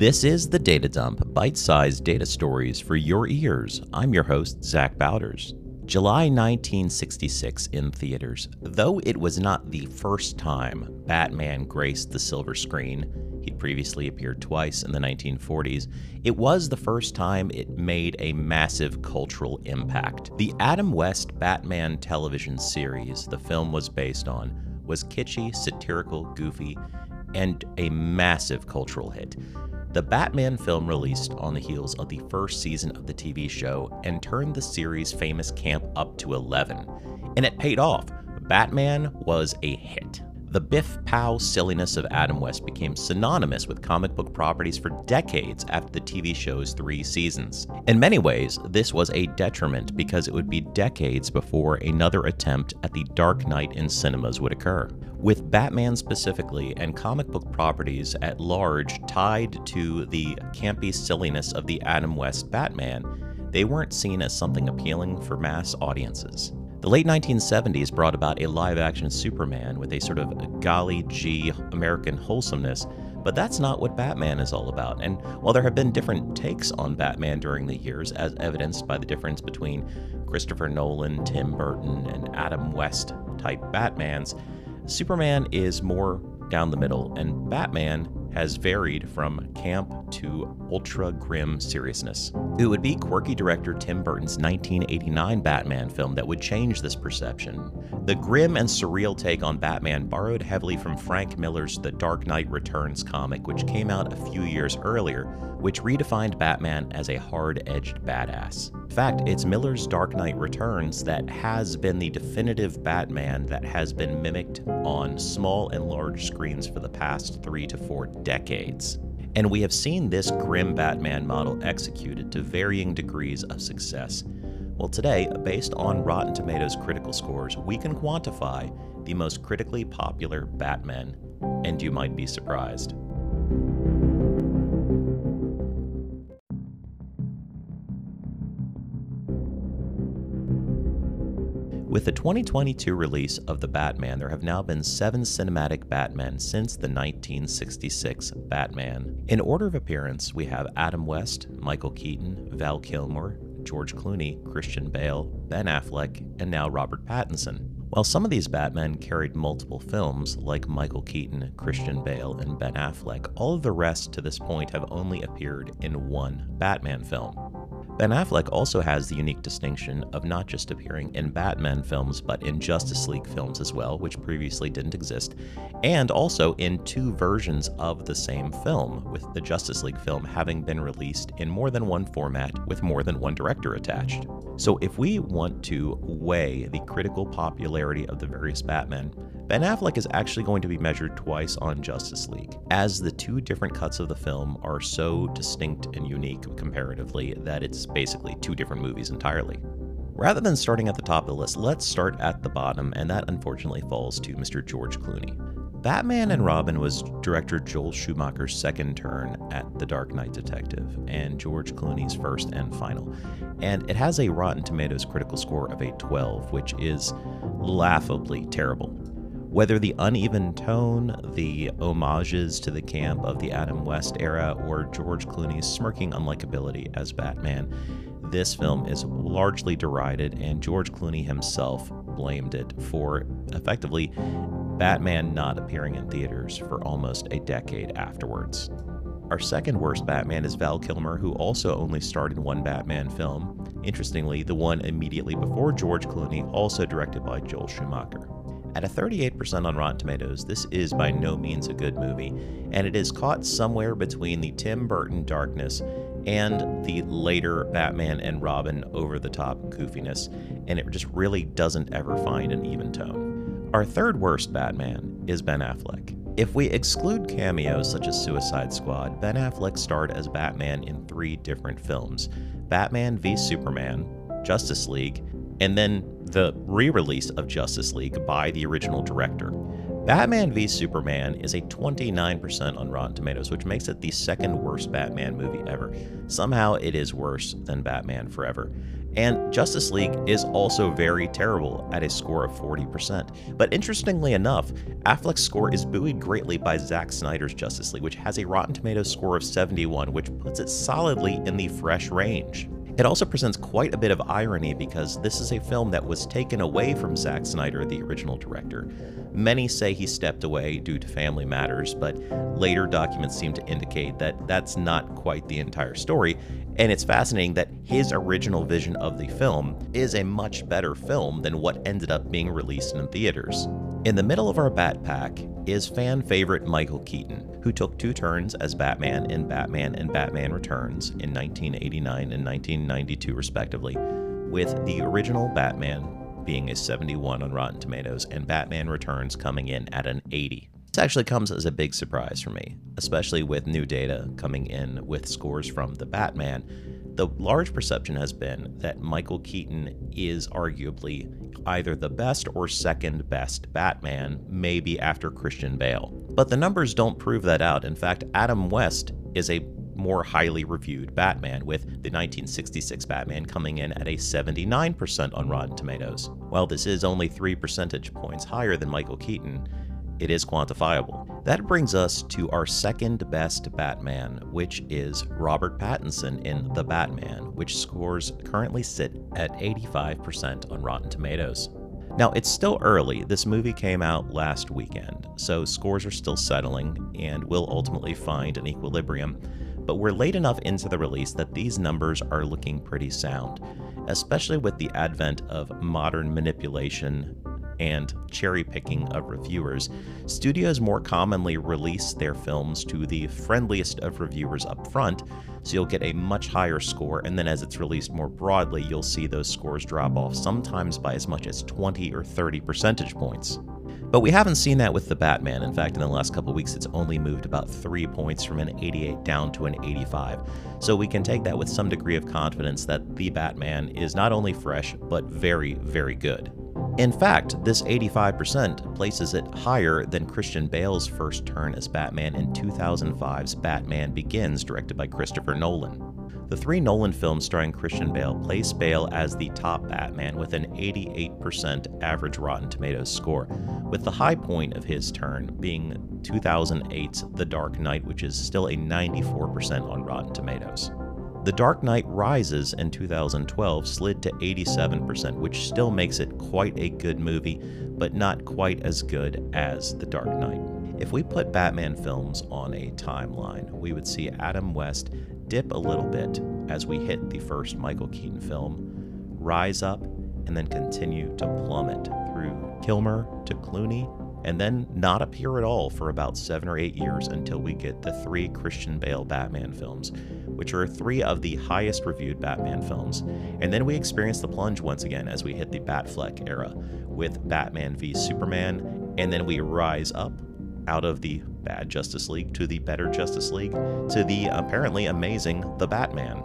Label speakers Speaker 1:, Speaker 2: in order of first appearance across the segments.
Speaker 1: This is the Data Dump, bite sized data stories for your ears. I'm your host, Zach Bowders. July 1966 in theaters. Though it was not the first time Batman graced the silver screen, he'd previously appeared twice in the 1940s, it was the first time it made a massive cultural impact. The Adam West Batman television series the film was based on was kitschy, satirical, goofy, and a massive cultural hit. The Batman film released on the heels of the first season of the TV show and turned the series' famous camp up to 11. And it paid off. Batman was a hit. The biff pow silliness of Adam West became synonymous with comic book properties for decades after the TV show's three seasons. In many ways, this was a detriment because it would be decades before another attempt at the Dark Knight in cinemas would occur with Batman specifically and comic book properties at large tied to the campy silliness of the Adam West Batman, they weren't seen as something appealing for mass audiences. The late 1970s brought about a live action Superman with a sort of golly gee American wholesomeness, but that's not what Batman is all about. And while there have been different takes on Batman during the years, as evidenced by the difference between Christopher Nolan, Tim Burton, and Adam West type Batmans, Superman is more down the middle, and Batman has varied from camp to ultra grim seriousness. It would be quirky director Tim Burton's 1989 Batman film that would change this perception. The grim and surreal take on Batman borrowed heavily from Frank Miller's The Dark Knight Returns comic, which came out a few years earlier, which redefined Batman as a hard edged badass. In fact, it's Miller's Dark Knight Returns that has been the definitive Batman that has been mimicked on small and large screens for the past three to four decades. And we have seen this grim Batman model executed to varying degrees of success. Well, today, based on Rotten Tomatoes critical scores, we can quantify the most critically popular Batman, and you might be surprised. With the 2022 release of The Batman, there have now been seven cinematic Batmen since the 1966 Batman. In order of appearance, we have Adam West, Michael Keaton, Val Kilmer, George Clooney, Christian Bale, Ben Affleck, and now Robert Pattinson. While some of these Batmen carried multiple films, like Michael Keaton, Christian Bale, and Ben Affleck, all of the rest to this point have only appeared in one Batman film. Ben Affleck also has the unique distinction of not just appearing in Batman films, but in Justice League films as well, which previously didn't exist, and also in two versions of the same film, with the Justice League film having been released in more than one format with more than one director attached. So, if we want to weigh the critical popularity of the various Batmen, Ben Affleck is actually going to be measured twice on Justice League, as the two different cuts of the film are so distinct and unique comparatively that it's basically two different movies entirely. Rather than starting at the top of the list, let's start at the bottom, and that unfortunately falls to Mr. George Clooney. Batman and Robin was director Joel Schumacher's second turn at The Dark Knight Detective, and George Clooney's first and final. And it has a Rotten Tomatoes critical score of a 12, which is laughably terrible. Whether the uneven tone, the homages to the camp of the Adam West era, or George Clooney's smirking unlikability as Batman, this film is largely derided, and George Clooney himself blamed it for effectively Batman not appearing in theaters for almost a decade afterwards. Our second worst Batman is Val Kilmer, who also only starred in one Batman film. Interestingly, the one immediately before George Clooney, also directed by Joel Schumacher. At a 38% on Rotten Tomatoes, this is by no means a good movie, and it is caught somewhere between the Tim Burton darkness and the later Batman and Robin over the top goofiness, and it just really doesn't ever find an even tone. Our third worst Batman is Ben Affleck. If we exclude cameos such as Suicide Squad, Ben Affleck starred as Batman in three different films Batman v Superman, Justice League, and then the re release of Justice League by the original director. Batman v Superman is a 29% on Rotten Tomatoes, which makes it the second worst Batman movie ever. Somehow it is worse than Batman Forever. And Justice League is also very terrible at a score of 40%. But interestingly enough, Affleck's score is buoyed greatly by Zack Snyder's Justice League, which has a Rotten Tomatoes score of 71, which puts it solidly in the fresh range. It also presents quite a bit of irony because this is a film that was taken away from Zack Snyder, the original director. Many say he stepped away due to family matters, but later documents seem to indicate that that's not quite the entire story, and it's fascinating that his original vision of the film is a much better film than what ended up being released in theaters. In the middle of our Bat Pack is fan favorite Michael Keaton, who took two turns as Batman in Batman and Batman Returns in 1989 and 1992, respectively, with the original Batman being a 71 on Rotten Tomatoes and Batman Returns coming in at an 80. This actually comes as a big surprise for me, especially with new data coming in with scores from the Batman. The large perception has been that Michael Keaton is arguably either the best or second best Batman, maybe after Christian Bale. But the numbers don't prove that out. In fact, Adam West is a more highly reviewed Batman, with the 1966 Batman coming in at a 79% on Rotten Tomatoes. While this is only 3 percentage points higher than Michael Keaton, it is quantifiable. That brings us to our second best Batman, which is Robert Pattinson in The Batman, which scores currently sit at 85% on Rotten Tomatoes. Now, it's still early. This movie came out last weekend, so scores are still settling and will ultimately find an equilibrium. But we're late enough into the release that these numbers are looking pretty sound, especially with the advent of modern manipulation and cherry picking of reviewers, studios more commonly release their films to the friendliest of reviewers up front, so you'll get a much higher score, and then as it's released more broadly, you'll see those scores drop off, sometimes by as much as 20 or 30 percentage points. But we haven't seen that with the Batman. In fact, in the last couple weeks, it's only moved about three points from an 88 down to an 85. So we can take that with some degree of confidence that the Batman is not only fresh, but very, very good. In fact, this 85% places it higher than Christian Bale's first turn as Batman in 2005's Batman Begins, directed by Christopher Nolan. The three Nolan films starring Christian Bale place Bale as the top Batman with an 88% average Rotten Tomatoes score, with the high point of his turn being 2008's The Dark Knight, which is still a 94% on Rotten Tomatoes. The Dark Knight Rises in 2012 slid to 87%, which still makes it quite a good movie, but not quite as good as The Dark Knight. If we put Batman films on a timeline, we would see Adam West dip a little bit as we hit the first Michael Keaton film, rise up, and then continue to plummet through Kilmer to Clooney and then not appear at all for about seven or eight years until we get the three Christian Bale Batman films, which are three of the highest reviewed Batman films. And then we experience the plunge once again as we hit the Batfleck era with Batman v Superman, and then we rise up out of the bad Justice League to the better Justice League to the apparently amazing The Batman.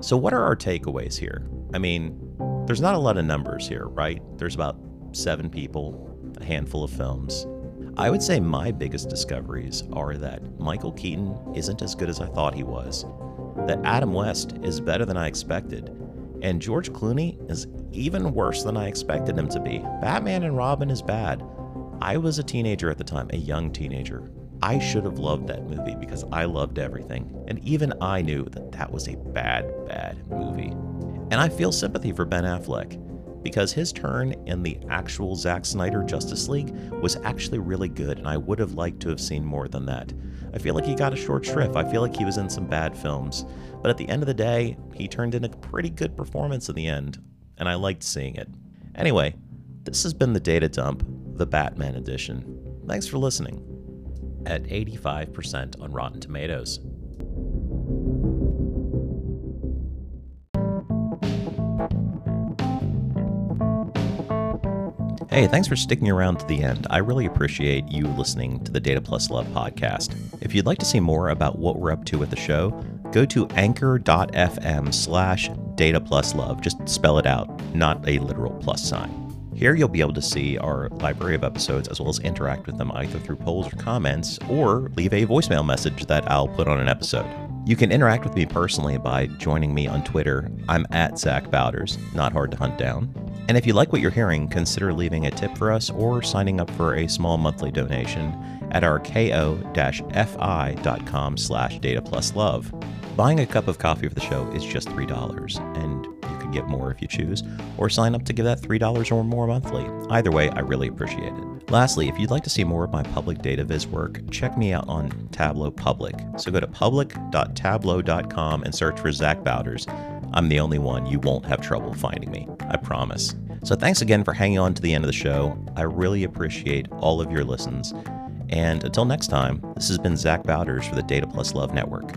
Speaker 1: So, what are our takeaways here? I mean, there's not a lot of numbers here, right? There's about seven people a handful of films. I would say my biggest discoveries are that Michael Keaton isn't as good as I thought he was, that Adam West is better than I expected, and George Clooney is even worse than I expected him to be. Batman and Robin is bad. I was a teenager at the time, a young teenager. I should have loved that movie because I loved everything, and even I knew that that was a bad, bad movie. And I feel sympathy for Ben Affleck because his turn in the actual Zack Snyder Justice League was actually really good, and I would have liked to have seen more than that. I feel like he got a short shrift. I feel like he was in some bad films. But at the end of the day, he turned in a pretty good performance in the end, and I liked seeing it. Anyway, this has been the Data Dump, the Batman edition. Thanks for listening. At 85% on Rotten Tomatoes. Hey, thanks for sticking around to the end. I really appreciate you listening to the Data Plus Love podcast. If you'd like to see more about what we're up to with the show, go to anchor.fm slash data plus love. Just spell it out, not a literal plus sign. Here you'll be able to see our library of episodes as well as interact with them either through polls or comments or leave a voicemail message that I'll put on an episode. You can interact with me personally by joining me on Twitter. I'm at Zach Bowders, not hard to hunt down. And if you like what you're hearing, consider leaving a tip for us or signing up for a small monthly donation at our ko-fi.com slash data plus love. Buying a cup of coffee for the show is just $3, and can get more if you choose, or sign up to give that $3 or more monthly. Either way, I really appreciate it. Lastly, if you'd like to see more of my public data viz work, check me out on Tableau Public. So go to public.tableau.com and search for Zach Bowders. I'm the only one. You won't have trouble finding me. I promise. So thanks again for hanging on to the end of the show. I really appreciate all of your listens. And until next time, this has been Zach Bowders for the Data Plus Love Network.